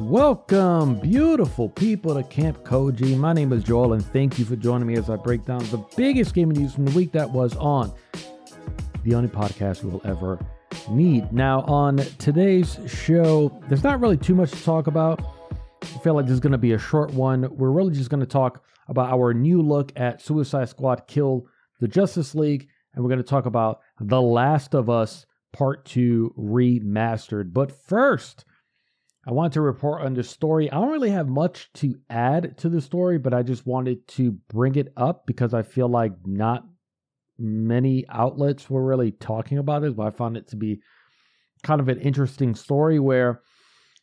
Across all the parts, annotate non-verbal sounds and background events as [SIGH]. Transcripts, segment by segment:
Welcome, beautiful people, to Camp Koji. My name is Joel, and thank you for joining me as I break down the biggest gaming news from the week that was on the only podcast you will ever need. Now, on today's show, there's not really too much to talk about. I feel like this is going to be a short one. We're really just going to talk about our new look at Suicide Squad Kill the Justice League, and we're going to talk about The Last of Us Part 2 Remastered. But first, I want to report on the story. I don't really have much to add to the story, but I just wanted to bring it up because I feel like not many outlets were really talking about it, but I found it to be kind of an interesting story where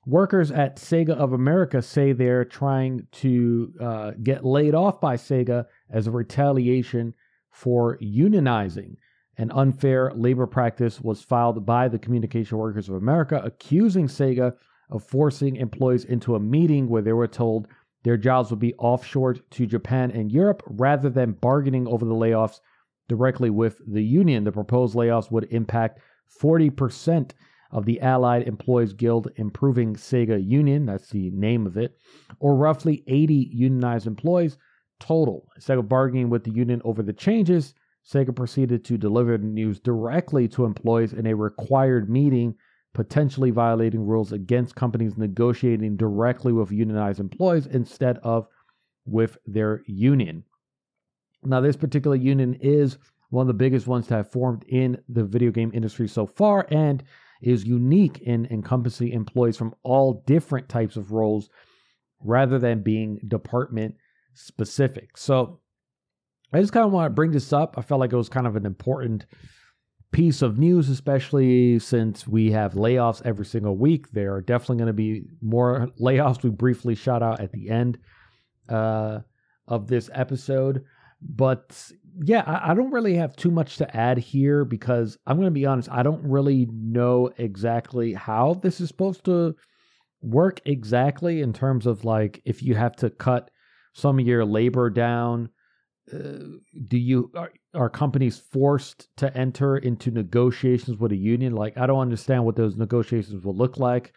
workers at Sega of America say they're trying to uh, get laid off by Sega as a retaliation for unionizing. An unfair labor practice was filed by the Communication Workers of America, accusing Sega of forcing employees into a meeting where they were told their jobs would be offshored to Japan and Europe rather than bargaining over the layoffs directly with the union. The proposed layoffs would impact 40% of the Allied Employees Guild Improving Sega Union, that's the name of it, or roughly 80 unionized employees total. Instead of bargaining with the union over the changes, Sega proceeded to deliver the news directly to employees in a required meeting, potentially violating rules against companies negotiating directly with unionized employees instead of with their union. Now, this particular union is one of the biggest ones to have formed in the video game industry so far and is unique in encompassing employees from all different types of roles rather than being department specific. So I just kind of want to bring this up. I felt like it was kind of an important piece of news, especially since we have layoffs every single week. There are definitely going to be more [LAUGHS] layoffs. We briefly shout out at the end uh, of this episode. But yeah, I, I, don't really have too much to add here because I'm going to be honest, I don't really know exactly how this is supposed to work exactly in terms of like if you have to cut some of your labor down. Uh, do you are, are companies forced to enter into negotiations with a union? Like, I don't understand what those negotiations will look like.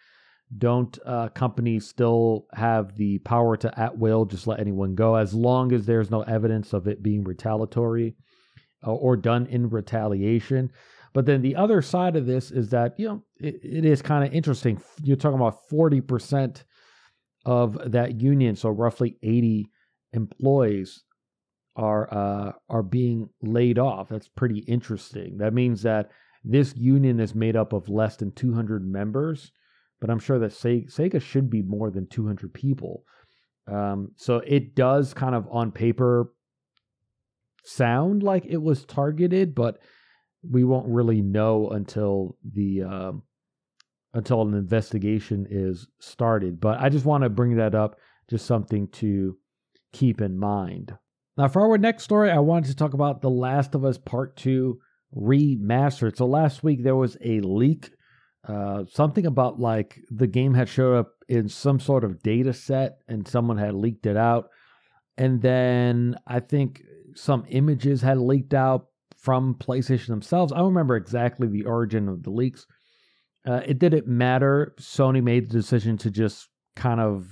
Don't uh, companies still have the power to at will just let anyone go as long as there's no evidence of it being retaliatory uh, or done in retaliation? But then the other side of this is that, you know, it, it is kind of interesting. You're talking about 40% of that union, so roughly 80 employees are uh, are being laid off. That's pretty interesting. That means that this union is made up of less than 200 members but I'm sure that Sega should be more than 200 people. Um, so it does kind of on paper sound like it was targeted, but we won't really know until the um, until an investigation is started. But I just want to bring that up, just something to keep in mind. Now, for our next story, I wanted to talk about The Last of Us Part 2 Remastered. So last week there was a leak uh, something about like the game had showed up in some sort of data set and someone had leaked it out. And then I think some images had leaked out from PlayStation themselves. I don't remember exactly the origin of the leaks. Uh, it didn't matter. Sony made the decision to just kind of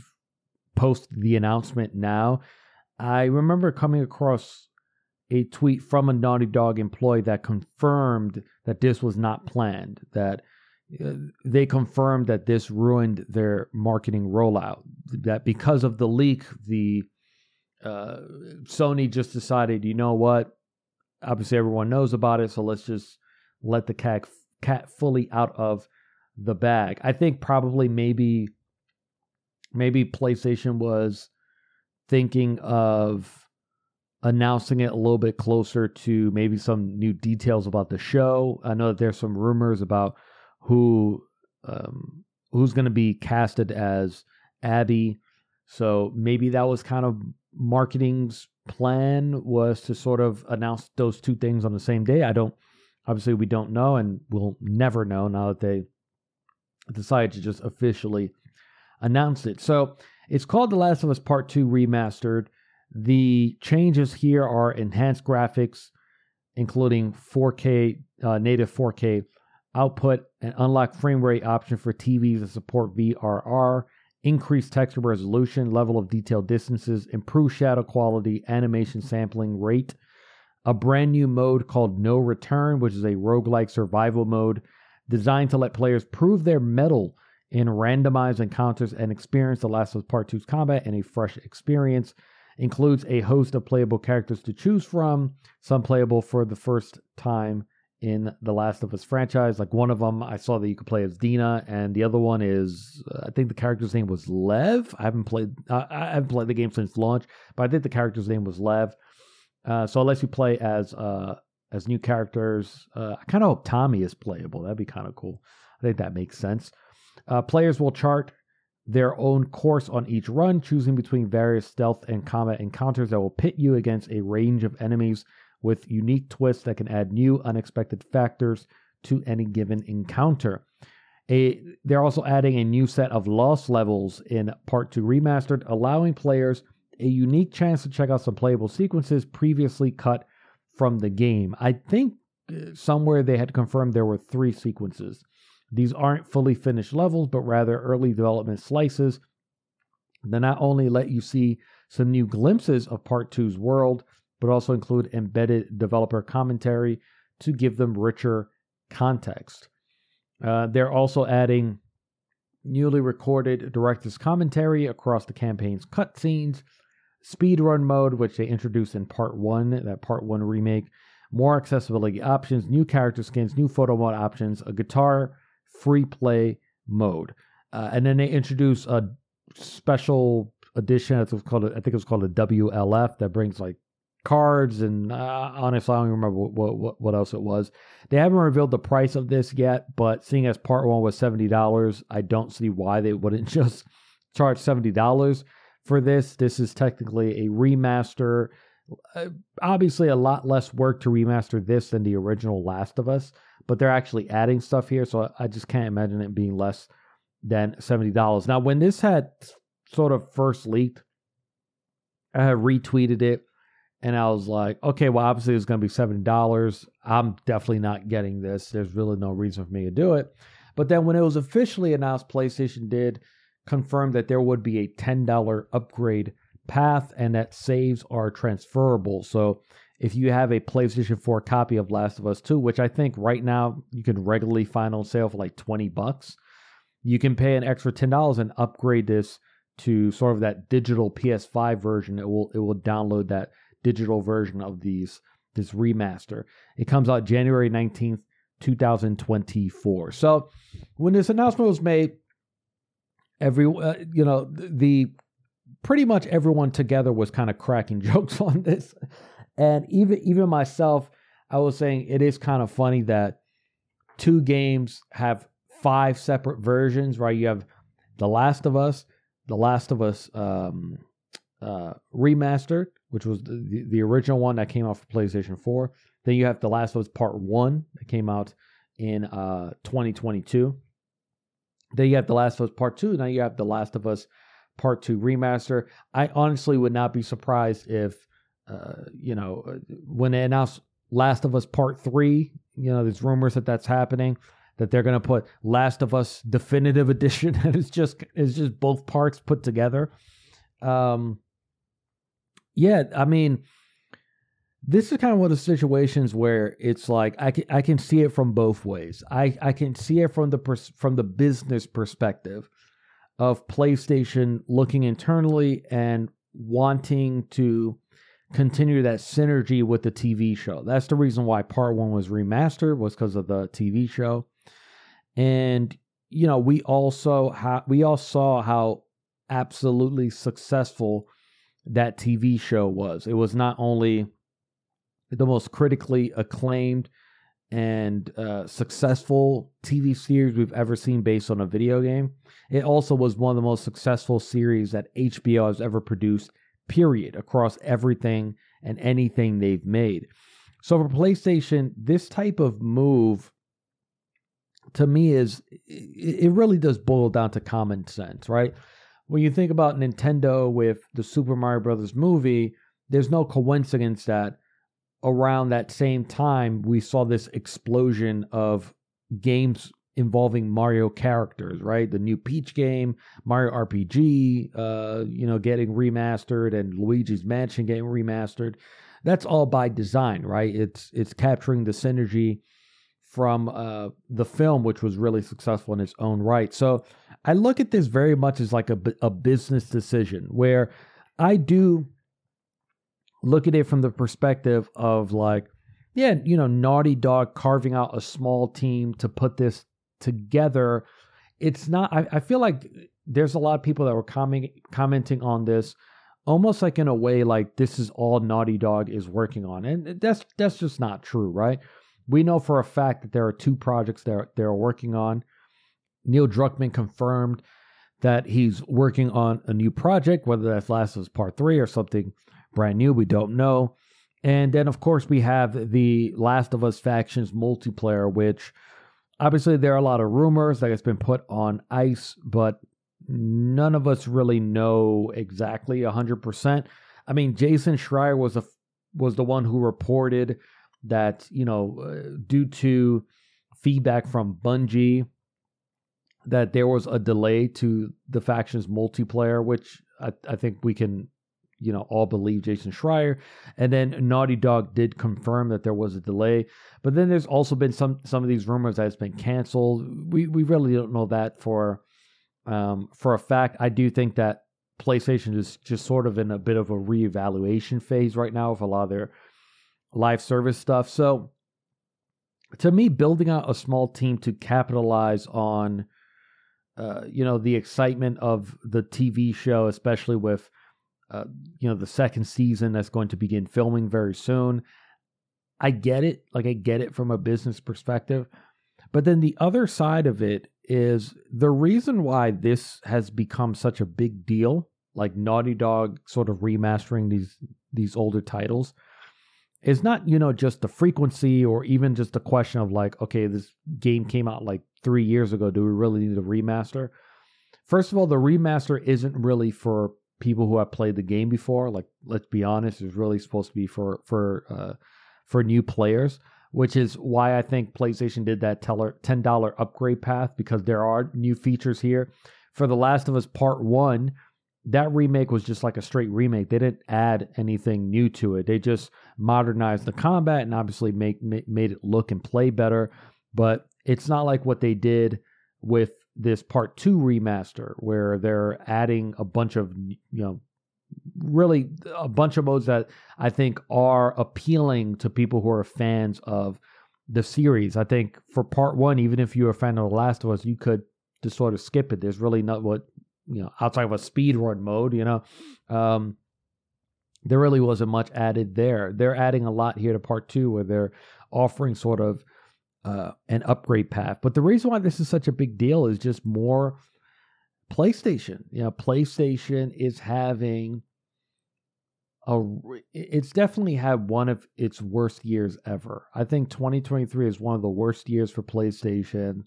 post the announcement now. I remember coming across a tweet from a Naughty Dog employee that confirmed that this was not planned, that uh, they confirmed that this ruined their marketing rollout. That because of the leak, the uh, Sony just decided, you know what? Obviously, everyone knows about it, so let's just let the cat cat fully out of the bag. I think probably maybe maybe PlayStation was thinking of announcing it a little bit closer to maybe some new details about the show. I know that there's some rumors about who um, who's going to be casted as Abby. So maybe that was kind of marketing's plan was to sort of announce those two things on the same day. I don't obviously we don't know and we'll never know now that they decided to just officially announce it. So it's called The Last of Us Part 2 Remastered. The changes here are enhanced graphics, including 4K, uh, native 4K output, and unlock frame rate option for TVs that support VRR, increased texture resolution, level of detail distances, improved shadow quality, animation sampling rate, a brand new mode called No Return, which is a roguelike survival mode designed to let players prove their mettle in randomized encounters and experience The Last of Us Part 2's combat in a fresh experience. Includes a host of playable characters to choose from, some playable for the first time in the Last of Us franchise. Like one of them, I saw that you could play as Dina, and the other one is I think the character's name was Lev. I haven't played uh, I haven't played the game since launch, but I think the character's name was Lev. Uh, so unless you play as uh, as new characters. Uh, I kind of hope Tommy is playable. That'd be kind of cool. I think that makes sense. Uh, players will chart their own course on each run, choosing between various stealth and combat encounters that will pit you against a range of enemies with unique twists that can add new, unexpected factors to any given encounter. A, they're also adding a new set of lost levels in Part 2 Remastered, allowing players a unique chance to check out some playable sequences previously cut from the game. I think uh, somewhere they had confirmed there were three sequences. These aren't fully finished levels, but rather early development slices that not only let you see some new glimpses of Part 2's world, but also include embedded developer commentary to give them richer context. Uh, they're also adding newly recorded director's commentary across the campaign's cutscenes, speedrun mode, which they introduced in part one, that part one remake, more accessibility options, new character skins, new photo mode options, a guitar free play mode. Uh, and then they introduce a special edition. It's called, I think it was called a WLF that brings like cards and uh, honestly, I don't remember what, what, what else it was. They haven't revealed the price of this yet, but seeing as part one was seventy dollars, I don't see why they wouldn't [LAUGHS] just charge seventy dollars for this. This is technically a remaster. Uh, obviously, a lot less work to remaster this than the original Last of Us, but they're actually adding stuff here, so I just can't imagine it being less than seventy dollars. Now, when this had sort of first leaked, I had retweeted it and I was like, okay, well, obviously it's going to be $70. I'm definitely not getting this. There's really no reason for me to do it. But then when it was officially announced, PlayStation did confirm that there would be a $10 upgrade path and that saves are transferable. So if you have a PlayStation 4 copy of Last of Us 2, which I think right now you can regularly find on sale for like 20 bucks, you can pay an extra $10 and upgrade this to sort of that digital PS5 version. It will it will download that digital version of these this remaster. It comes out January 19th, 2024. So when this announcement was made, every uh, you know the pretty much everyone together was kind of cracking [LAUGHS] jokes on this. And even even myself, I was saying it is kind of funny that two games have five separate versions, right? You have The Last of Us, The Last of Us um, uh, remastered, which was the, the original one that came out for PlayStation 4. Then you have The Last of Us Part 1 that came out in uh, 2022. Then you have The Last of Us Part 2. Now you have The Last of Us Part 2 remaster. I honestly would not be surprised if, uh, you know, uh, when they announced Last of Us Part 3, you know, there's rumors that that's happening that they're going to put Last of Us Definitive [LAUGHS] Edition and it's just it's just both parts put together. Um yeah, I mean, this is kind of one of the situations where it's like I can I can see it from both ways. I I can see it from the pers- from the business perspective of PlayStation looking internally and wanting to continue that synergy with the TV show. That's the reason why part 1 was remastered was because of the TV show. And you know, we also ha- we all saw how absolutely successful that TV show was. It was not only the most critically acclaimed and uh, successful TV series we've ever seen based on a video game, it also was one of the most successful series that HBO has ever produced, period, across everything and anything they've made. So for PlayStation, this type of move to me is it really does boil down to common sense, right? when you think about Nintendo with the Super Mario Brothers movie, there's no coincidence that around that same time we saw this explosion of games involving Mario characters, right? The new Peach game, Mario RPG, uh, you know, getting remastered, and Luigi's Mansion getting remastered. That's all by design, right? It's it's capturing the synergy from uh, the film, which was really successful in its own right. So I look at this very much as like a, a business decision where I do look at it from the perspective of like, yeah, you know, Naughty Dog carving out a small team to put this together. It's not, I, I feel like there's a lot of people that were comment, commenting on this almost like in a way like this is all Naughty Dog is working on. And that's that's just not true, right? We know for a fact that there are two projects that they're working on. Neil Druckmann confirmed that he's working on a new project, whether that's Last of Us Part 3 or something brand new, we don't know. And then, of course, we have the Last of Us factions multiplayer, which obviously there are a lot of rumors that it's been put on ice, but none of us really know exactly 100%. I mean, Jason Schreier was a was the one who reported that, you know, uh, due to feedback from Bungie that there was a delay to the factions multiplayer, which I, I think we can, you know, all believe Jason Schreier. And then Naughty Dog did confirm that there was a delay. But then there's also been some some of these rumors that it's been canceled. We we really don't know that for um, for a fact. I do think that PlayStation is just sort of in a bit of a reevaluation phase right now with a lot of their live service stuff. So to me, building out a small team to capitalize on uh, you know the excitement of the TV show, especially with uh, you know the second season that's going to begin filming very soon. I get it, like I get it from a business perspective, but then the other side of it is the reason why this has become such a big deal, like Naughty Dog sort of remastering these these older titles, is not you know just the frequency or even just the question of like okay this game came out like three years ago do we really need a remaster first of all the remaster isn't really for people who have played the game before like let's be honest it's really supposed to be for for uh for new players which is why i think playstation did that $10 upgrade path because there are new features here for the last of us part one that remake was just like a straight remake. They didn't add anything new to it. They just modernized the combat and obviously make made it look and play better. But it's not like what they did with this part two remaster, where they're adding a bunch of you know really a bunch of modes that I think are appealing to people who are fans of the series. I think for part one, even if you're a fan of The Last of Us, you could just sort of skip it. There's really not what you know outside of a speed run mode you know um there really wasn't much added there they're adding a lot here to part two where they're offering sort of uh, an upgrade path but the reason why this is such a big deal is just more playstation you know playstation is having a it's definitely had one of its worst years ever i think 2023 is one of the worst years for playstation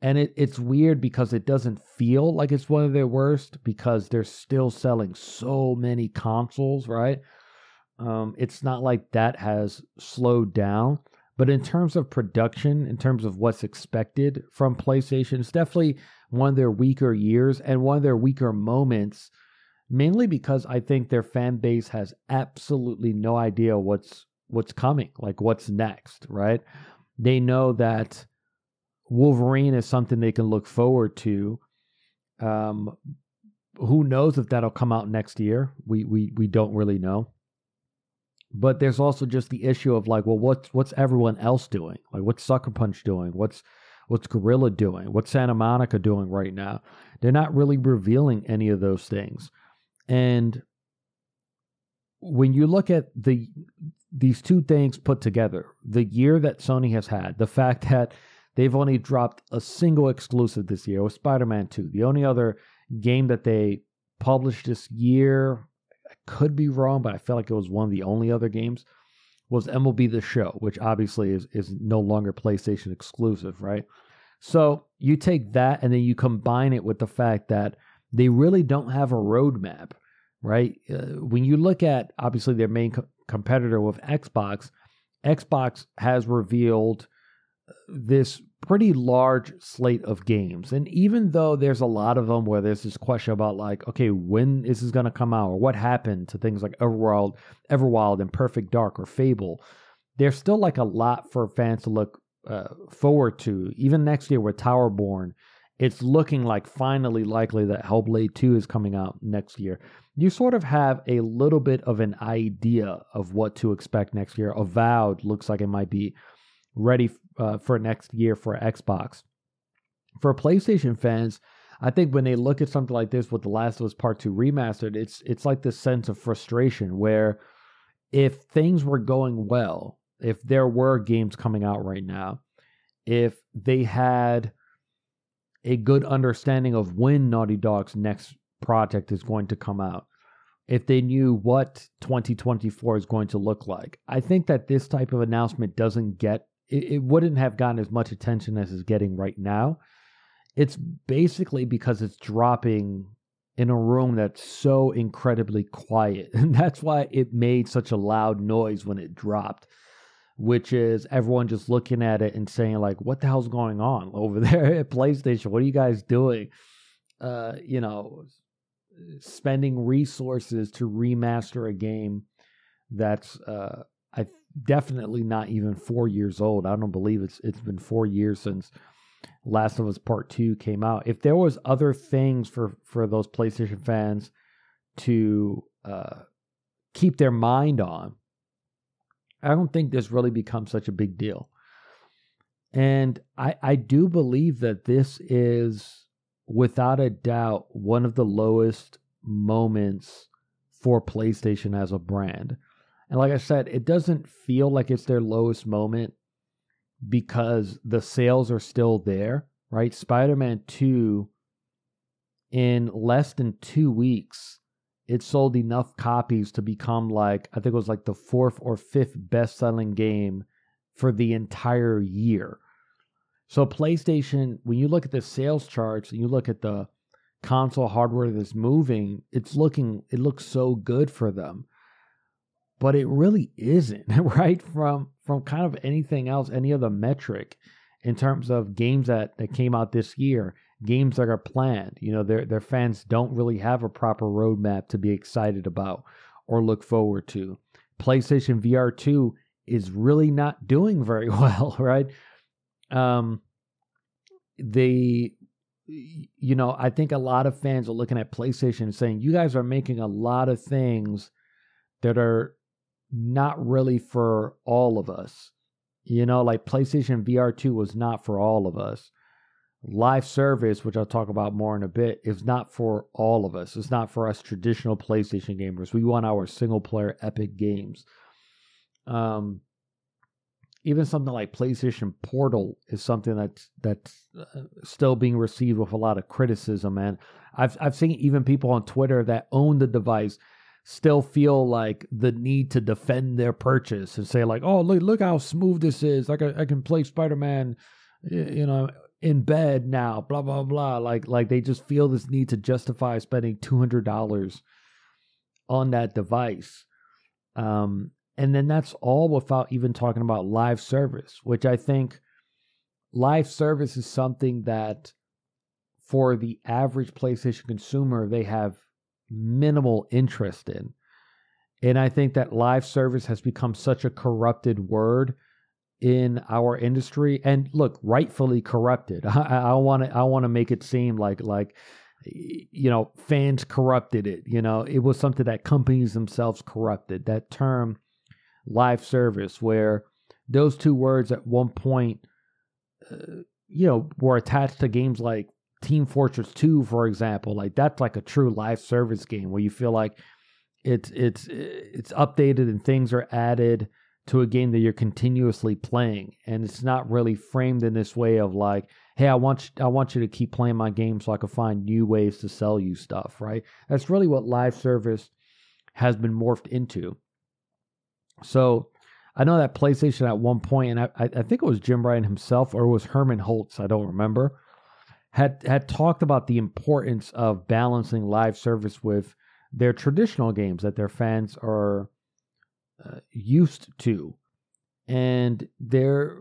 and it, it's weird because it doesn't feel like it's one of their worst because they're still selling so many consoles, right? Um, it's not like that has slowed down. But in terms of production, in terms of what's expected from PlayStation, it's definitely one of their weaker years and one of their weaker moments, mainly because I think their fan base has absolutely no idea what's what's coming, like what's next, right? They know that Wolverine is something they can look forward to. Um, who knows if that'll come out next year? We we we don't really know. But there's also just the issue of like, well, what's what's everyone else doing? Like, what's Sucker Punch doing? What's what's Guerrilla doing? What's Santa Monica doing right now? They're not really revealing any of those things. And when you look at the these two things put together, the year that Sony has had, the fact [LAUGHS] that They've only dropped a single exclusive this year with Spider Man 2. The only other game that they published this year, I could be wrong, but I felt like it was one of the only other games, was MLB The Show, which obviously is, is no longer PlayStation exclusive, right? So you take that and then you combine it with the fact that they really don't have a roadmap, right? Uh, when you look at obviously their main co- competitor with Xbox, Xbox has revealed this pretty large slate of games. And even though there's a lot of them where there's this question about like, okay, when is this going to come out or what happened to things like Everwild, Everwild and Perfect Dark or Fable, there's still like a lot for fans to look uh, forward to. Even next year with Towerborn, it's looking like finally likely that Hellblade 2 is coming out next year. You sort of have a little bit of an idea of what to expect next year. Avowed looks like it might be ready uh, for next year for Xbox. For PlayStation fans, I think when they look at something like this with The Last of Us Part 2 remastered, it's it's like this sense of frustration where if things were going well, if there were games coming out right now, if they had a good understanding of when Naughty Dog's next project is going to come out, if they knew what 2024 is going to look like. I think that this type of announcement doesn't get it, it wouldn't have gotten as much attention as it's getting right now. It's basically because it's dropping in a room that's so incredibly quiet. [LAUGHS] And that's why it made such a loud noise when it dropped, which is everyone just looking at it and saying, like, what the hell's going on [LAUGHS] over there at PlayStation? What are you guys doing? Uh, you know, spending resources to remaster a game that's uh definitely not even four years old. I don't believe it's it's been four years since Last of Us Part Two came out. If there was other things for for those PlayStation fans to uh, keep their mind on, I don't think this really becomes such a big deal. And I I do believe that this is without a doubt one of the lowest moments for PlayStation as a brand. And like I said, it doesn't feel like it's their lowest moment because the sales are still there, right? Spider Man 2, in less than two weeks, it sold enough copies to become like, I think it was like the fourth or fifth best selling game for the entire year. So, PlayStation, when you look at the sales charts and you look at the console hardware that's moving, it's looking, it looks so good for them but it really isn't [LAUGHS] right? From from kind of anything else any other metric in terms of games that, that came out this year games that are planned you know their their fans don't really have a proper roadmap to be excited about or look forward to. Playstation vr 2 is really not [LAUGHS] doing very [LAUGHS] well right? Um they you know i think a lot of fans are looking at playstation and saying you guys are making a lot of things that are not really for all of us. You know, like PlayStation VR 2 was not for all of us. Live service, which I'll talk about more in a bit, is not for all of us. It's not for us traditional PlayStation gamers. We want our single player epic games. Um, even something like PlayStation Portal is something that's that's uh, still being received with a lot of criticism. And I've I've seen even people on Twitter that own the device still feel like the need to defend their purchase and say like, "Oh, look, look how smooth this is. I, I can play Spider-Man, you know, in bed now." Blah blah blah. Like like they just feel this need to justify spending two hundred dollars on that device. Um, and then that's all without even talking about live service, which I think live service is something that for the average PlayStation consumer, they have minimal interest in. And I think that live service has become such a corrupted word in our industry and look rightfully corrupted [LAUGHS] i want to i want to make it seem like like you know fans corrupted it you know it was something that companies themselves corrupted that term live service where those two words at one point uh, you know were attached to games like Team Fortress 2, for example, like that's like a true live service game where you feel like it's it's it's updated and things are added to a game that you're continuously playing. And it's not really framed in this way of like hey i want you, i want you to keep playing my game so i can find new ways to sell you stuff right? That's really what live service has been morphed into. So i know that playstation at one point and i, I think it was jim ryan himself or it was Hermen Hulst i don't remember had had talked about the importance of balancing live service with their traditional games that their fans are uh, used to, and they're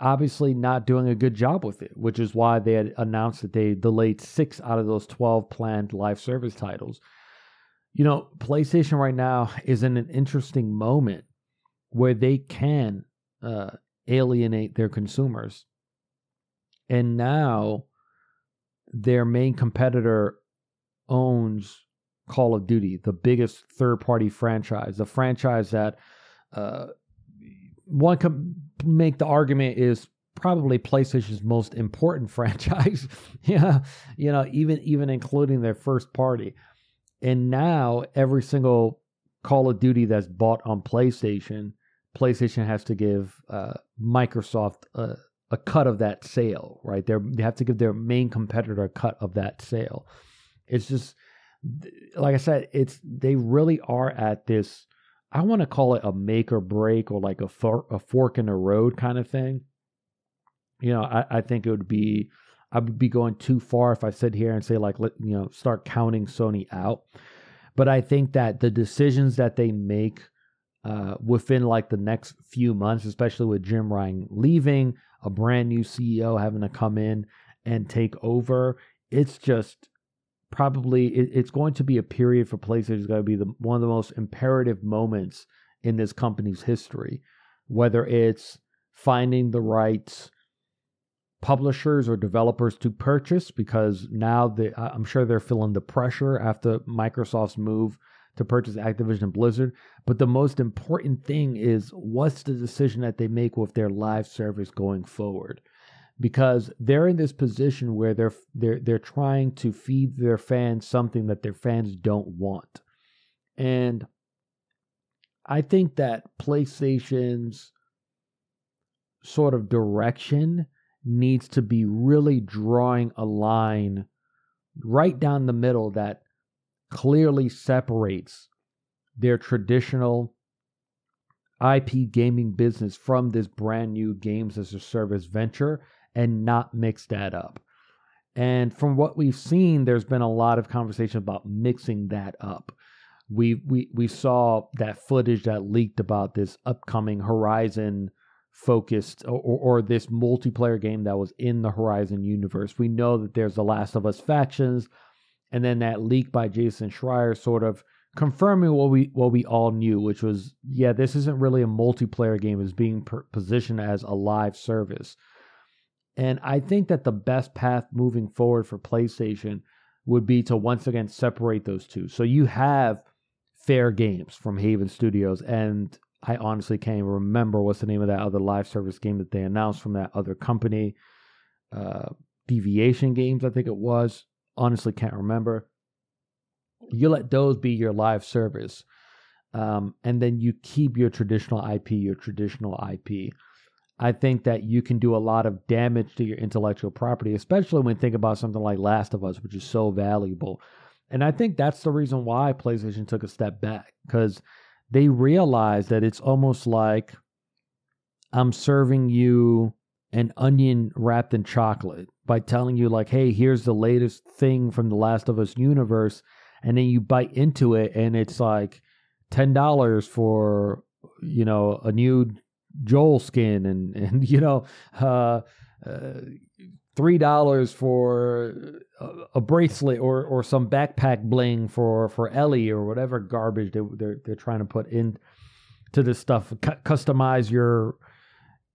obviously not doing a good job with it, which is why they had announced that they delayed six out of those 12 planned live service titles. You know, PlayStation right now is in an interesting moment where they can uh, alienate their consumers. And now their main competitor owns Call of Duty, the biggest third party franchise, the franchise that uh, one can make the argument is probably PlayStation's most important [LAUGHS] franchise. yeah, you know, even even including their first party. And now every single Call of Duty that's bought on PlayStation, PlayStation has to give uh, Microsoft a, a cut of that sale, right? They're, they have to give their main competitor a cut of that sale. It's just like I said, it's they really are at this. I want to call it a make or break or like a, for, a fork in the road kind of thing. You know, I, I think it would be I would be going too far if I sit here and say like let you know start counting Sony out. But I think that the decisions that they make uh, within like the next few months, especially with Jim Ryan leaving, a brand new CEO having to come in and take over, it's just probably it, it's going to be a period for PlayStation. It's going to be the, one of the most imperative moments in this company's history, whether it's finding the right publishers or developers to purchase because now they, I'm sure they're feeling the pressure after Microsoft's move to purchase Activision and Blizzard. But the most important thing is what's the decision that they make with their live service going forward? because they're in this position where they're they're they're trying to feed their fans something that their fans don't want. And I think that PlayStation's sort of direction needs to be really drawing a line right down the middle that clearly separates their traditional IP gaming business from this brand new games as a service venture and not mix that up. And from what we've seen, there's been a lot of conversation about mixing that up. We we we saw that footage that leaked about this upcoming Horizon focused or, or, this multiplayer game that was in the Horizon universe. We know that there's the Last of Us factions, and then that leak by Jason Schreier sort of confirming what we what we all knew, which was yeah, this isn't really a multiplayer game; it's being per- positioned as a live service. And I think that the best path moving forward for PlayStation would be to once again separate those two. So you have Fairgames from Haven Studios, and I honestly can't even remember what's the name of that other live service game that they announced from that other company. Uh, Deviation Games, I think it was. Honestly, can't remember. You let those be your live service. Um, and then you keep your traditional IP, your traditional IP. I think that you can do a lot of damage to your intellectual property, especially when think about something like Last of Us, which is so valuable. And I think that's the reason why PlayStation took a step back because they realized that it's almost like I'm serving you an onion wrapped in chocolate by telling you, like, hey, here's the latest thing from the Last of Us universe. And then you bite into it and it's like $10 for, you know, a new Joel skin and [LAUGHS] and you know uh, uh, three dollars for a, a, bracelet or or some backpack bling for for Ellie or whatever garbage they they're they're trying to put in to this stuff. C- customize your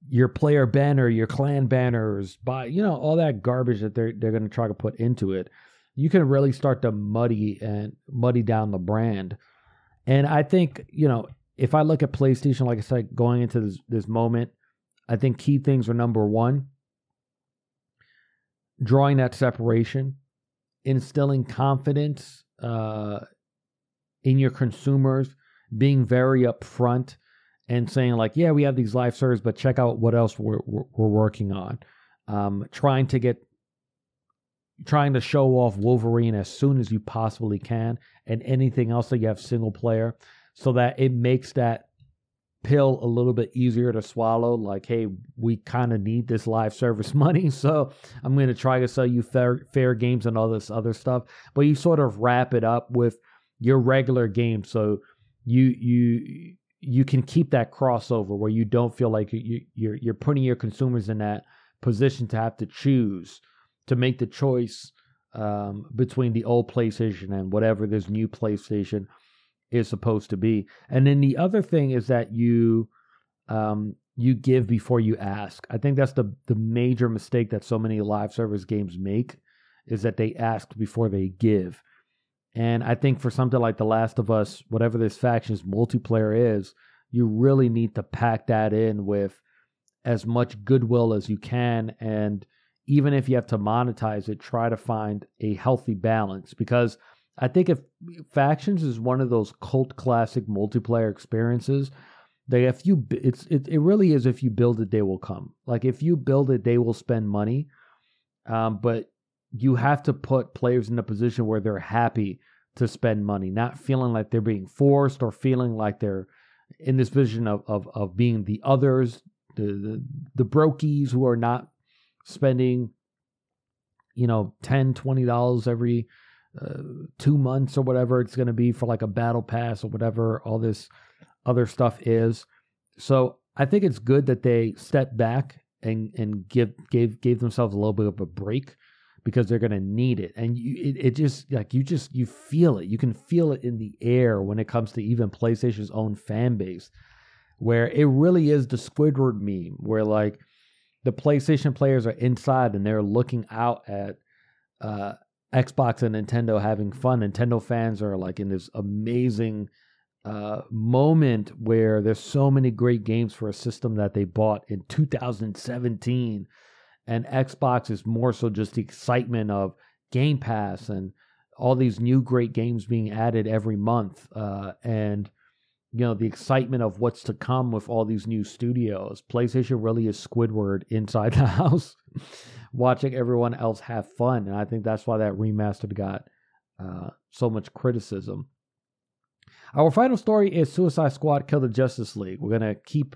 your player banner, your clan banners, by you know all that garbage that they're they're going to try to put into it. You can really start to muddy and muddy down the brand. And I think you know if I look at PlayStation, like I said, going into this, this moment, I think key things are number one, drawing that separation, instilling confidence uh, in your consumers, being very upfront and saying like, yeah, we have these live servers, but check out what else we're, we're, we're working on. Um, trying to get, trying to show off Wolverine as soon as you possibly can, and anything else that you have single player so that it makes that pill a little bit easier to swallow. Like, hey, we kind of need this live service [LAUGHS] money, so I'm going to try to sell you fair, Fairgames and all this other stuff. But you sort of wrap it up with your regular game, so you you you can keep that crossover where you don't feel like you, you're you're putting your consumers in that position to have to choose to make the choice um, between the old PlayStation and whatever this new PlayStation is supposed to be. And then the other thing is that you um, you give before you ask. I think that's the the major mistake that so many live service games make is that they ask before they give. And I think for something like The Last of Us, whatever this faction's multiplayer is, you really need to pack that in with as much goodwill as you can. And even if you have to monetize it, try to find a healthy balance because I think if factions is one of those cult classic multiplayer experiences, that if you it's it, it really is if you build it, they will come. Like if you build it, they will spend money. Um, but you have to put players in a position where they're happy to spend money, not feeling like they're being forced or feeling like they're in this vision of of, of being the others, the, the the brokies who are not spending, you know, 10 dollars every uh, two months or whatever it's going to be for like a battle pass or whatever all this other stuff is. So I think it's good that they step back and and give gave gave themselves a little bit of a break because they're going to need it. And you, it, it just like you just you feel it. You can feel it in the air when it comes to even PlayStation's own fan base, where it really is the Squidward meme, where like the PlayStation players are inside and they're looking out at uh, Xbox and Nintendo having fun. Nintendo fans are like in this amazing uh, moment where there's so many great games for a system that they bought in 2017 and Xbox is more so just the excitement of Game Pass and all these new great games being added every month, uh, and you know the excitement of what's to come with all these new studios. PlayStation really is Squidward inside [LAUGHS] the house, watching everyone else have fun, and I think that's why that remastered got uh, so much criticism. Our final story is Suicide Squad Kill the Justice League. We're gonna keep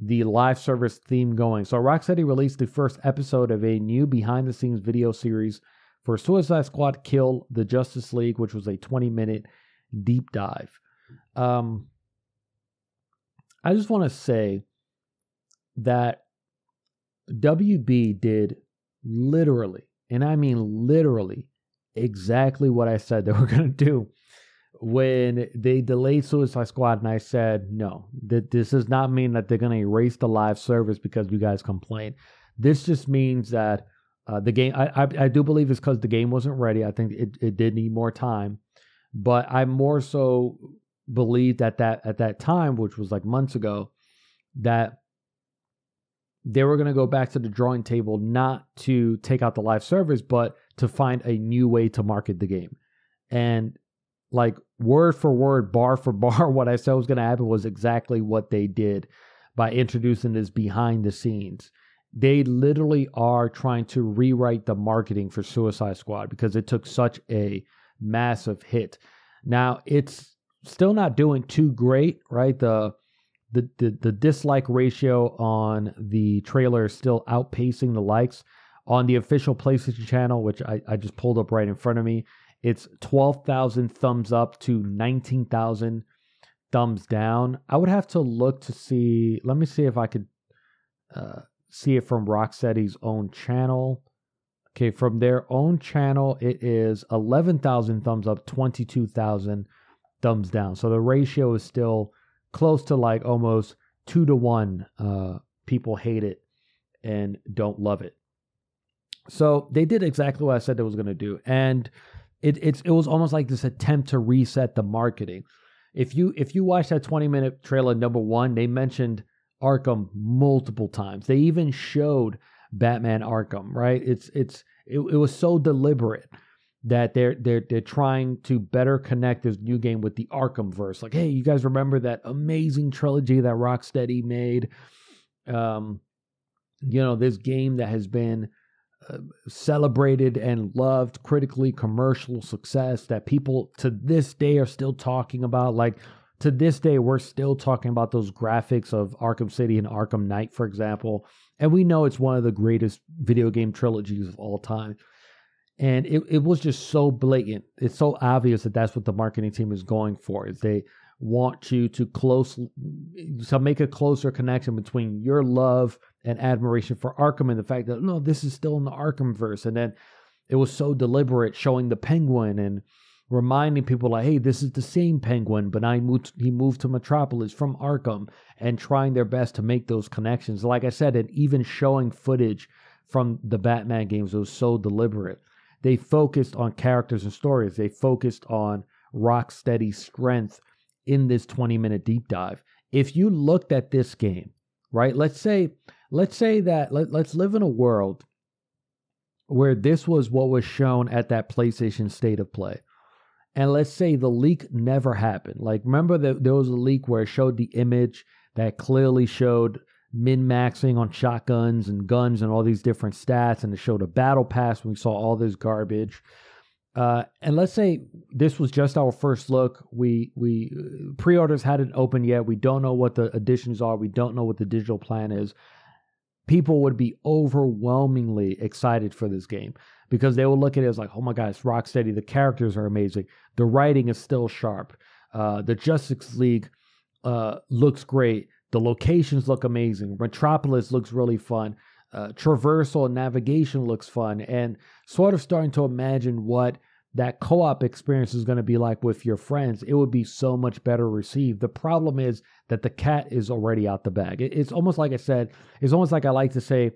the live service theme going. So Rocksteady released the first episode of a new behind the scenes video series for Suicide Squad Kill the Justice League, which was a 20 minute deep dive. Um, I just want to say that WB did literally, and I mean literally, exactly what I said they were going to do when they delayed Suicide Squad, and I said, no, that this does not mean that they're going to erase the live service because you guys complained. This just means that uh, the game, I, I, I do believe it's because the game wasn't ready. I think it, it did need more time, but I more so believe that that at that time, which was like months ago, that they were going to go back to the drawing table, not to take out the live service, but to find a new way to market the game. And like word for word, bar for [LAUGHS] bar, what I said was going to happen was exactly what they did by introducing this behind the scenes. They literally are trying to rewrite the marketing for Suicide Squad because it took such a massive hit. Now it's still not doing too great, right? The the the, the dislike ratio on the trailer is still outpacing the likes on the official PlayStation channel, which I, I just pulled up right in front of me. It's 12,000 thumbs up to 19,000 thumbs down. I would have to look to see. Let me see if I could uh, see it from Rocksteady's own channel. Okay, from their own channel, it is 11,000 thumbs up, 22,000 thumbs down. So the ratio is still close to like almost two to one. Uh, people hate it and don't love it. So they did exactly what I said they was going to do. And it it's it was almost like this attempt to reset the marketing. If you if you watch that 20 minute trailer number one, they mentioned Arkham multiple times. They even showed Batman Arkham, right? It's it's it, it was so deliberate that they're they're they're trying to better connect this new game with the Arkham verse. Like, hey, you guys remember that amazing trilogy that Rocksteady made? Um, you know, this game that has been celebrated and loved, critically commercial success that people to this day are still talking about. Like to this day, we're still talking about those graphics of Arkham City and Arkham Knight, for example. And we know it's one of the greatest video game trilogies of all time. And it, it was just so blatant. It's so obvious that that's what the marketing team is going for. Is they want you to close to make a closer connection between your love and admiration for Arkham and the fact that no, this is still in the Arkham verse, and then it was so deliberate showing the Penguin and reminding people like, hey, this is the same Penguin, but I moved he moved to Metropolis from Arkham, and trying their best to make those connections. Like I said, and even showing footage from the Batman games was so deliberate. They focused on characters and stories. They focused on Rocksteady's strength in this 20 minute deep dive. If you looked at this game, right? Let's say let's say that let, let's live in a world where this was what was shown at that PlayStation state of play. And let's say the leak never happened. Like remember that there was a leak where it showed the image that clearly showed min maxing on shotguns and guns and all these different stats, and it showed a battle pass. When we saw all this garbage. Uh, and let's say this was just our first look. We we uh, pre-orders hadn't opened yet. We don't know what the additions are. We don't know what the digital plan is. People would be overwhelmingly excited for this game because they will look at it as like, oh my god, it's Rocksteady. The characters are amazing. The writing is still sharp. Uh, the Justice League uh, looks great. The locations look amazing. Metropolis looks really fun. Uh, traversal and navigation looks fun, and sort of starting to imagine what that co-op experience is going to be like with your friends, it would be so much better received. The problem is that the cat is already out the bag. it's almost like I said. It's almost like I like to say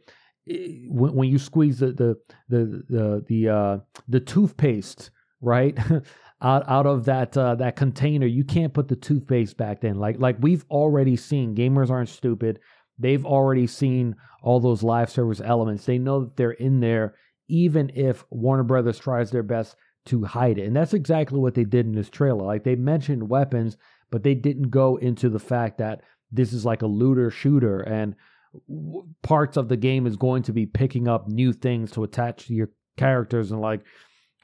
when, when you squeeze the the the the the, uh, the toothpaste right [LAUGHS] out out of that uh, that container, you can't put the toothpaste back in. Like like we've already seen. Gamers aren't stupid. They've already seen all those live service elements. They know that they're in there, even if Warner Brothers tries their best to hide it. And that's exactly what they did in this trailer. Like they mentioned weapons, but they didn't go into the fact that this is like a looter shooter and w- parts of the game is going to be picking up new things to attach to your characters and like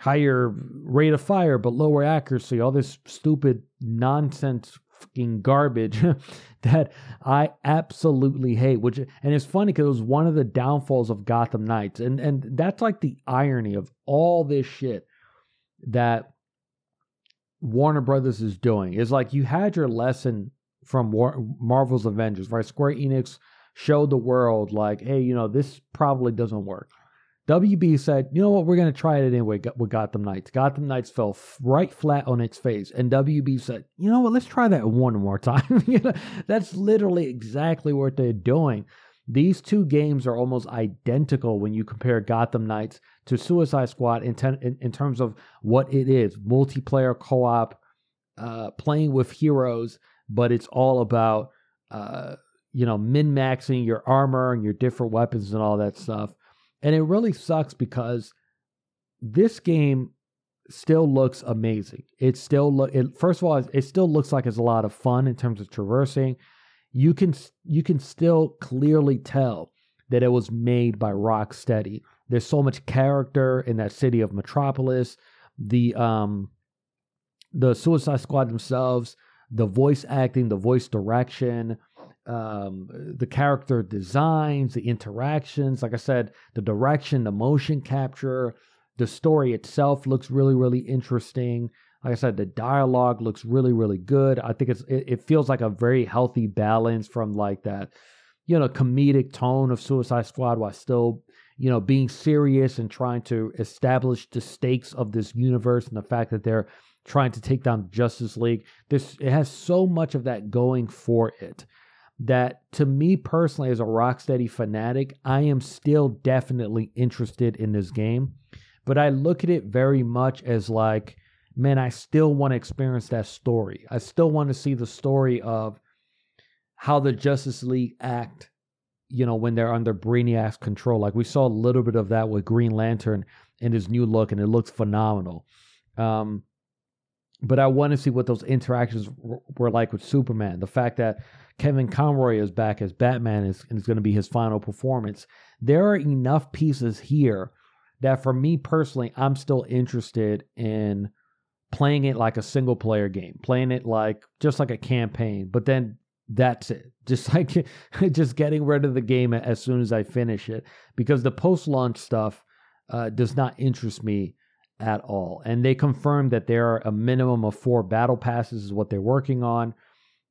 higher rate of fire but lower accuracy all this stupid nonsense fucking garbage [LAUGHS] that I absolutely hate. Which and it's funny because it was one of the downfalls of Gotham Knights, and and that's like the irony of all this shit that Warner Brothers is doing is like you had your lesson from War- Marvel's Avengers, right? Square Enix showed the world like, hey, you know, this probably doesn't work. WB said, you know what, we're going to try it anyway with Gotham Knights. Gotham Knights fell right flat on its face. And WB said, you know what, let's try that one more [LAUGHS] time. [LAUGHS] you know, that's literally exactly what they're doing. These two games are almost identical when you compare Gotham Knights to Suicide Squad in, ten, in, in terms of what it is multiplayer co op, uh, playing with heroes, but it's all about, uh, you know, min maxing your armor and your different weapons and all that stuff. And it really sucks because this game still looks amazing. It still look it first of all it still looks like it's a lot of fun in terms of traversing you can you can still clearly tell that it was made by Rocksteady. There's so much character in that city of Metropolis. The um the Suicide Squad themselves, the voice acting, the voice direction, um, the character designs, the interactions. Like I said, the direction, the motion capture, the story itself looks really, really interesting. Like I said, the dialogue looks really, really good. I think it's it, it feels like a very healthy balance from like that, you know, comedic tone of Suicide Squad while still, you know, being serious and trying to establish the stakes of this universe and the fact that they're trying to take down Justice League. This it has so much of that going for it that to me personally as a Rocksteady fanatic, I am still definitely interested in this game. But I look at it very much as like man, I still want to experience that story. I still want to see the story of how the Justice League act, you know, when they're under Brainiac's control. Like we saw a little bit of that with Green Lantern in his new look, and it looks phenomenal. Um, but I want to see what those interactions were like with Superman. The fact that Kevin Conroy is back as Batman is, is going to be his final performance. There are enough pieces here that, for me personally, I'm still interested in playing it like a single player game, playing it like just like a campaign, but then that's it. [LAUGHS] Just like just getting rid of the game as soon as I finish it because the post launch stuff uh, does not interest me at all. And they confirmed that there are a minimum of four battle passes, is what they're working on.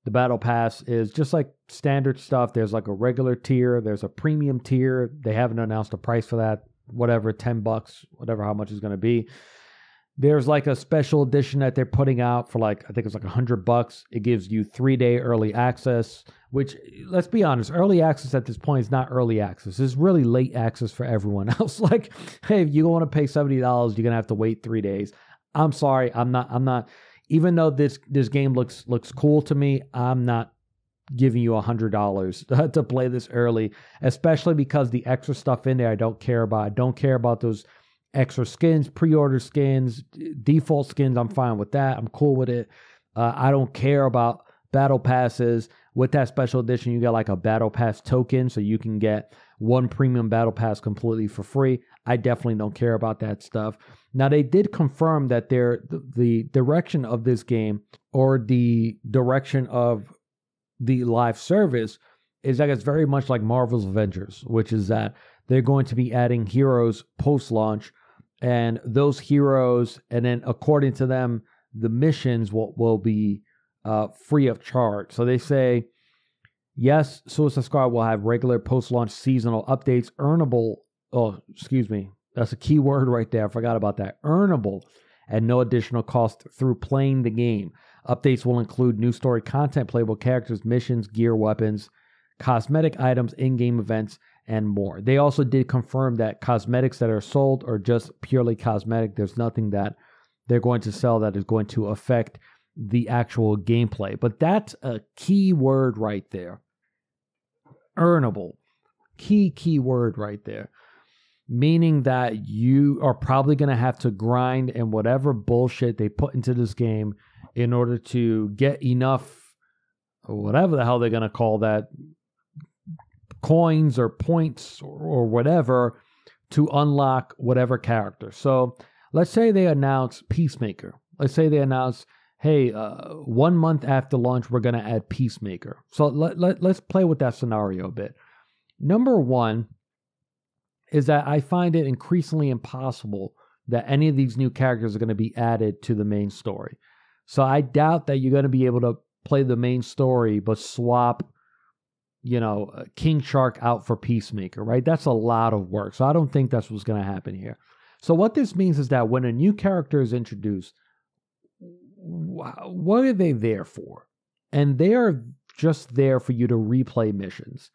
The battle pass is just like standard stuff. There's like a regular tier, there's a premium tier. They haven't announced a price for that, whatever, 10 bucks, whatever, how much is going to be. There's like a special edition that they're putting out for like I think it's like a hundred bucks. It gives you three day early access, which let's be honest, early access at this point is not early access. It's really late access for everyone [LAUGHS] else. like, hey, if you want to pay seventy dollars, you're gonna have to wait three days. I'm sorry, I'm not. I'm not. Even though this this game looks looks cool to me, I'm not giving you a hundred dollars [LAUGHS] to play this early, especially because the extra stuff in there I don't care about. I don't care about those extra skins, pre-order skins, default skins. I'm fine with that. I'm cool with it. Uh, I don't care about battle passes. With that special edition, you get like a battle pass token, so you can get one premium battle pass completely for free. I definitely don't care about that stuff. Now they did confirm that their the direction of this game or the direction of the live service is that it's very much like Marvel's Avengers, which is that they're going to be adding heroes post launch and those heroes, and then according to them, the missions will, will be uh, free of charge. So they say, yes, Suicide Squad will have regular post launch seasonal updates, earnable. Oh, excuse me. That's a key word right there. I forgot about that. Earnable at no additional cost through playing the game. Updates will include new story content, playable characters, missions, gear, weapons, cosmetic items, in game events, and more. They also did confirm that cosmetics that are sold are just purely cosmetic. There's nothing that they're going to sell that is going to affect the actual gameplay. But that's a key word right there. Earnable. Key, key word right there. Meaning that you are probably going to have to grind and whatever bullshit they put into this game in order to get enough, whatever the hell they're going to call that, coins or points or, or whatever to unlock whatever character. So let's say they announce Peacemaker. Let's say they announce, hey, uh, one month after launch, we're going to add Peacemaker. So let, let, let's play with that scenario a bit. Number one is that I find it increasingly impossible that any of these new characters are going to be added to the main story. So I doubt that you're going to be able to play the main story but swap you know, uh, King Shark out for Peacemaker, right? That's a lot of work. So I don't think that's what's going to happen here. So what this means is that when a new character is introduced, what are they there for? And they are just there for you to replay missions.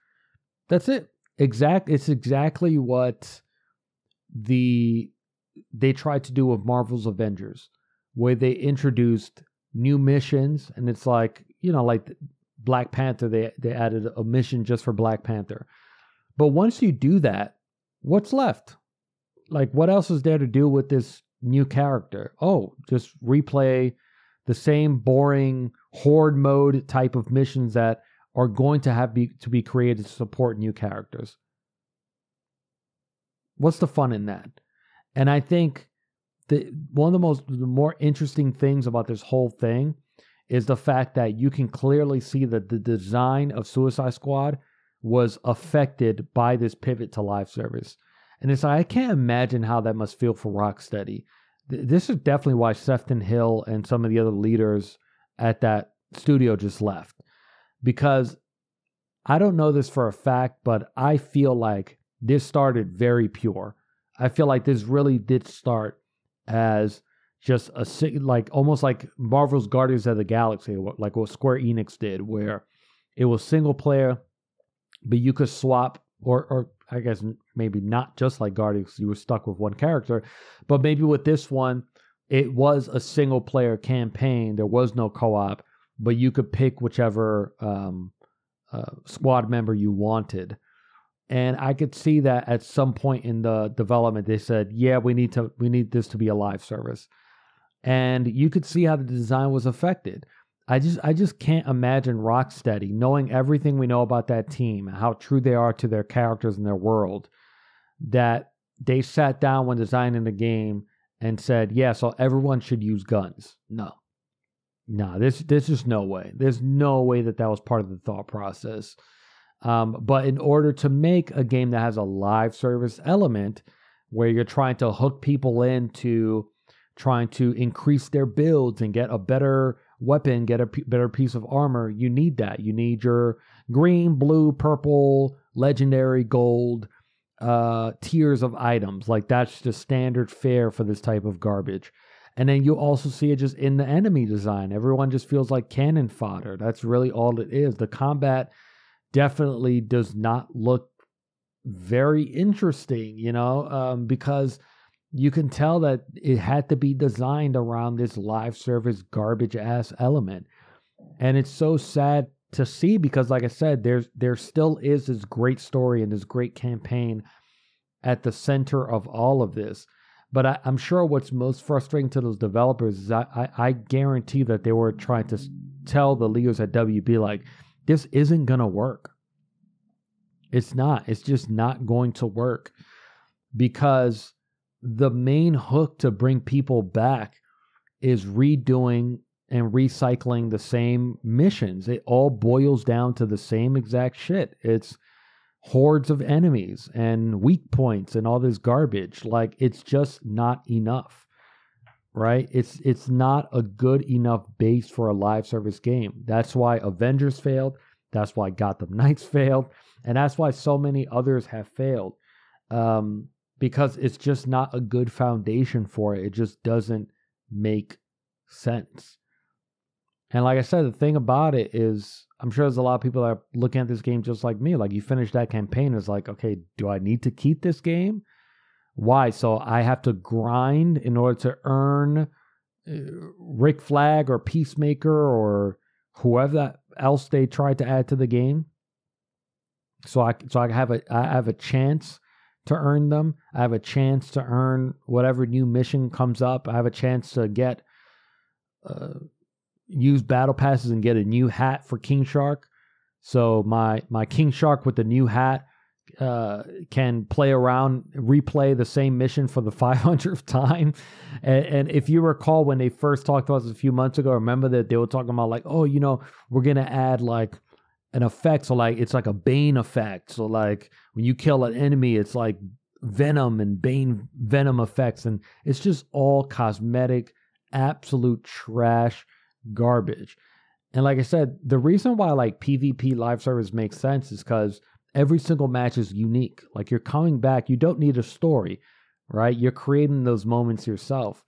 That's it. Exact. It's exactly what the they tried to do with Marvel's Avengers, where they introduced new missions, and it's like you know, like Black Panther, they they added a mission just for Black Panther. But once you do that, what's left? Like, what else is there to do with this new character? Oh, just replay the same boring horde mode type of missions that are going to have be, to be created to support new characters. What's the fun in that? And I think the one of the most the more interesting things about this whole thing is the fact that you can clearly see that the design of Suicide Squad was affected by this pivot to live service. And it's like, I can't imagine how that must feel for Rocksteady. This is definitely why Sefton Hill and some of the other leaders at that studio just left. Because I don't know this for a fact, but I feel like this started very pure. I feel like this really did start as just a like almost like Marvel's Guardians of the Galaxy, like what Square Enix did, where it was single player, but you could swap, or or I guess maybe not just like Guardians, you were stuck with one character, but maybe with this one, it was a single player campaign. There was no co op, but you could pick whichever um, uh, squad member you wanted. And I could see that at some point in the development, they said, "Yeah, we need to, we need this to be a live service." And you could see how the design was affected. I just I just can't imagine Rocksteady knowing everything we know about that team, how true they are to their characters and their world, that they sat down when designing the game and said, "Yeah, so everyone should use guns." No, no, this this is no way. There's no way that that was part of the thought process. Um, but in order to make a game that has a live service element, where you're trying to hook people into trying to increase their builds and get a better weapon, get a p- better piece of armor, you need that. You need your green, blue, purple, legendary, gold uh, tiers of items. Like that's just standard fare for this type of garbage. And then you also see it just in the enemy design. Everyone just feels like cannon fodder. That's really all it is. The combat definitely does not look very interesting, you know, um, because you can tell that it had to be designed around this live service garbage ass element. And it's so sad to see because like I said, there's there still is this great story and this great campaign at the center of all of this. But I, am sure what's most frustrating to those developers is I, I, I guarantee that they were trying to tell the leaders at WB like this isn't gonna work. It's not. It's just not going to work because the main hook to bring people back is redoing and recycling the same missions. It all boils down to the same exact shit. It's hordes of enemies and weak points and all this garbage. Like it's just not enough. Right? It's it's not a good enough base for a live service game. That's why Avengers failed. That's why Gotham Knights [LAUGHS] failed. And that's why so many others have failed. Um, because it's just not a good foundation for it. It just doesn't make sense. And like I said, the thing about it is, I'm sure there's a lot of people that are looking at this game just like me. Like, you finish that campaign, it's like, okay, do I need to keep this game? Why? So I have to grind in order to earn uh, Rick Flag or Peacemaker or whoever else they tried to add to the game. So I so I have a I have a chance to earn them. I have a chance to earn whatever new mission comes up. I have a chance to get uh, use battle passes and get a new hat for King Shark. So my my King Shark with the new hat uh, can play around, replay the same mission for the [LAUGHS] 500th time. And, and, if you recall, when they first talked to us a few months ago, remember that they were talking about like, oh, you know, we're gonna add like an effect. So like it's like a Bane effect. So like when you kill an enemy, it's like venom and Bane venom effects, and it's just all cosmetic, absolute trash garbage. And like I said, the reason why like PvP live service makes sense is because every single match is unique. Like you're coming back, you don't need a story, right? You're creating those moments yourself.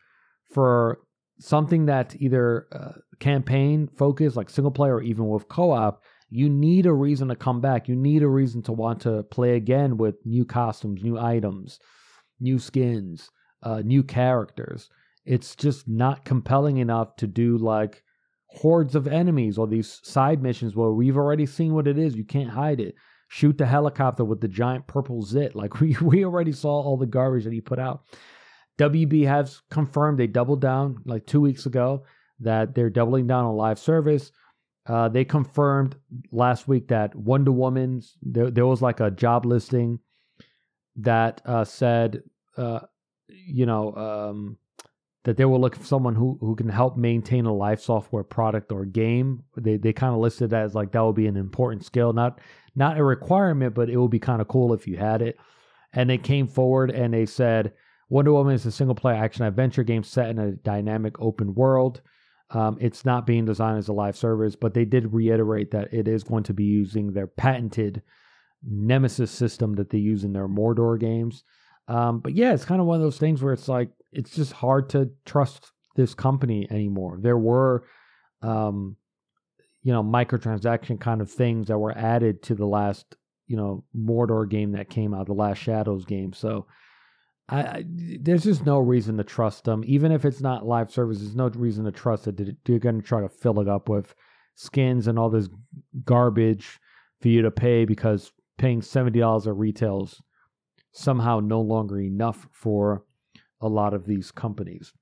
For something that's either uh, campaign focused, like single player, or even with co op, you need a reason to come back. You need a reason to want to play again with new costumes, new items, new skins, uh, new characters. It's just not compelling enough to do like hordes of enemies or these side missions where we've already seen what it is. You can't hide it. Shoot the helicopter with the giant purple zit. [LAUGHS] Like we, we already saw all the garbage that he put out. WB has confirmed they doubled down like two weeks ago that they're doubling down on live service. Uh, they confirmed last week that Wonder Woman's there, there was like a job listing that uh, said, uh, you know, um, that they were looking for someone who, who can help maintain a live software product or game. They they kind of listed that as like that would be an important skill, not not a requirement, but it would be kind of cool if you had it. And they came forward and they said Wonder Woman is a single player action adventure game set in a dynamic open world. Um, it's not being designed as a live service, but they did reiterate that it is going to be using their patented Nemesis system that they use in their Mordor games. Um, but yeah, it's kind of one of those things where it's like it's just hard to trust this company anymore. There were, um, you know, microtransaction kind of things that were added to the last, you know, Mordor game that came out, the last Shadows game. So I, I, there's just no reason to trust them, even if it's not live service. There's no reason to trust that they're going to try to fill it up with skins and all this garbage for you to pay because paying seventy dollars at retail is somehow no longer enough for a lot of these companies.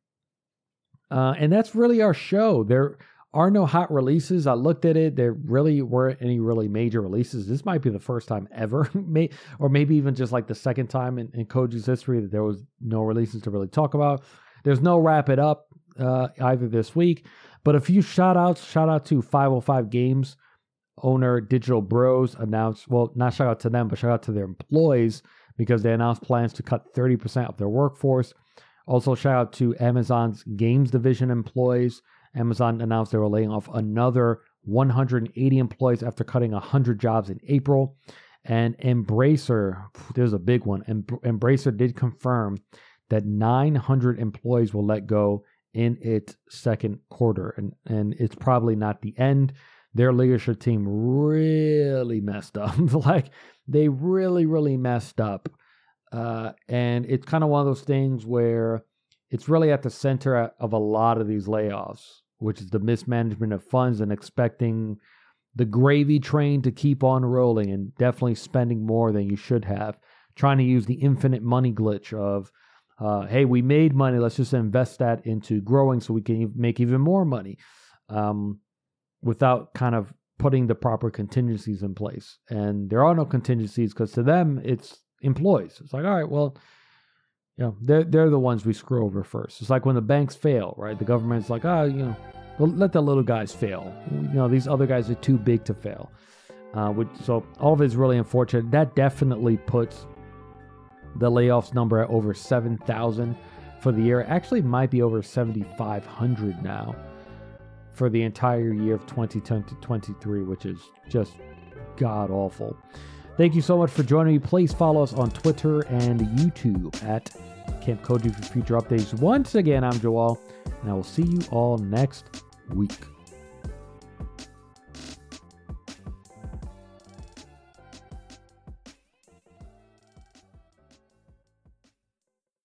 Uh, and that's really our show. There are no hot releases. I looked at it. There really weren't any really major releases. This might be the first time ever, [LAUGHS] or maybe even just like the second time in, in Koji's history that there was no releases to really talk about. There's no wrap it up uh, either this week, but a few shout outs. Shout out to 505 Games owner Digital Bros announced, well, not shout out to them, but shout out to their employees because they announced plans to cut 30% of their workforce Also, shout out to Amazon's games division employees. Amazon announced they were laying off another 180 employees after cutting 100 jobs in April. And Embracer, there's a big one. Embracer did confirm that 900 employees will let go in its second quarter. And, and it's probably not the end. Their leadership team really messed up. [LAUGHS] like, they really, really messed up. Uh, and it's kind of one of those things where it's really at the center of a lot of these layoffs, which is the mismanagement of funds and expecting the gravy train to keep on rolling and definitely spending more than you should have. Trying to use the infinite money glitch of, uh, hey, we made money, let's just invest that into growing so we can make even more money um, without kind of putting the proper contingencies in place. And there are no contingencies because to them, it's employees. It's like, all right, well, you know, they're, they're the ones we screw over first. It's like when the banks fail, right? The government's like, oh, you know, let the little guys fail. You know, these other guys are too big to fail. Uh, which, so all of it is really unfortunate. That definitely puts the layoffs number at over 7,000 for the year. Actually, might be over 7,500 now for the entire year of 2010 to 23, which is just god awful. Thank you so much for joining me. Please follow us on Twitter and YouTube at Kamp Koji for future updates. Once again, I'm Joel, and I will see you all next week.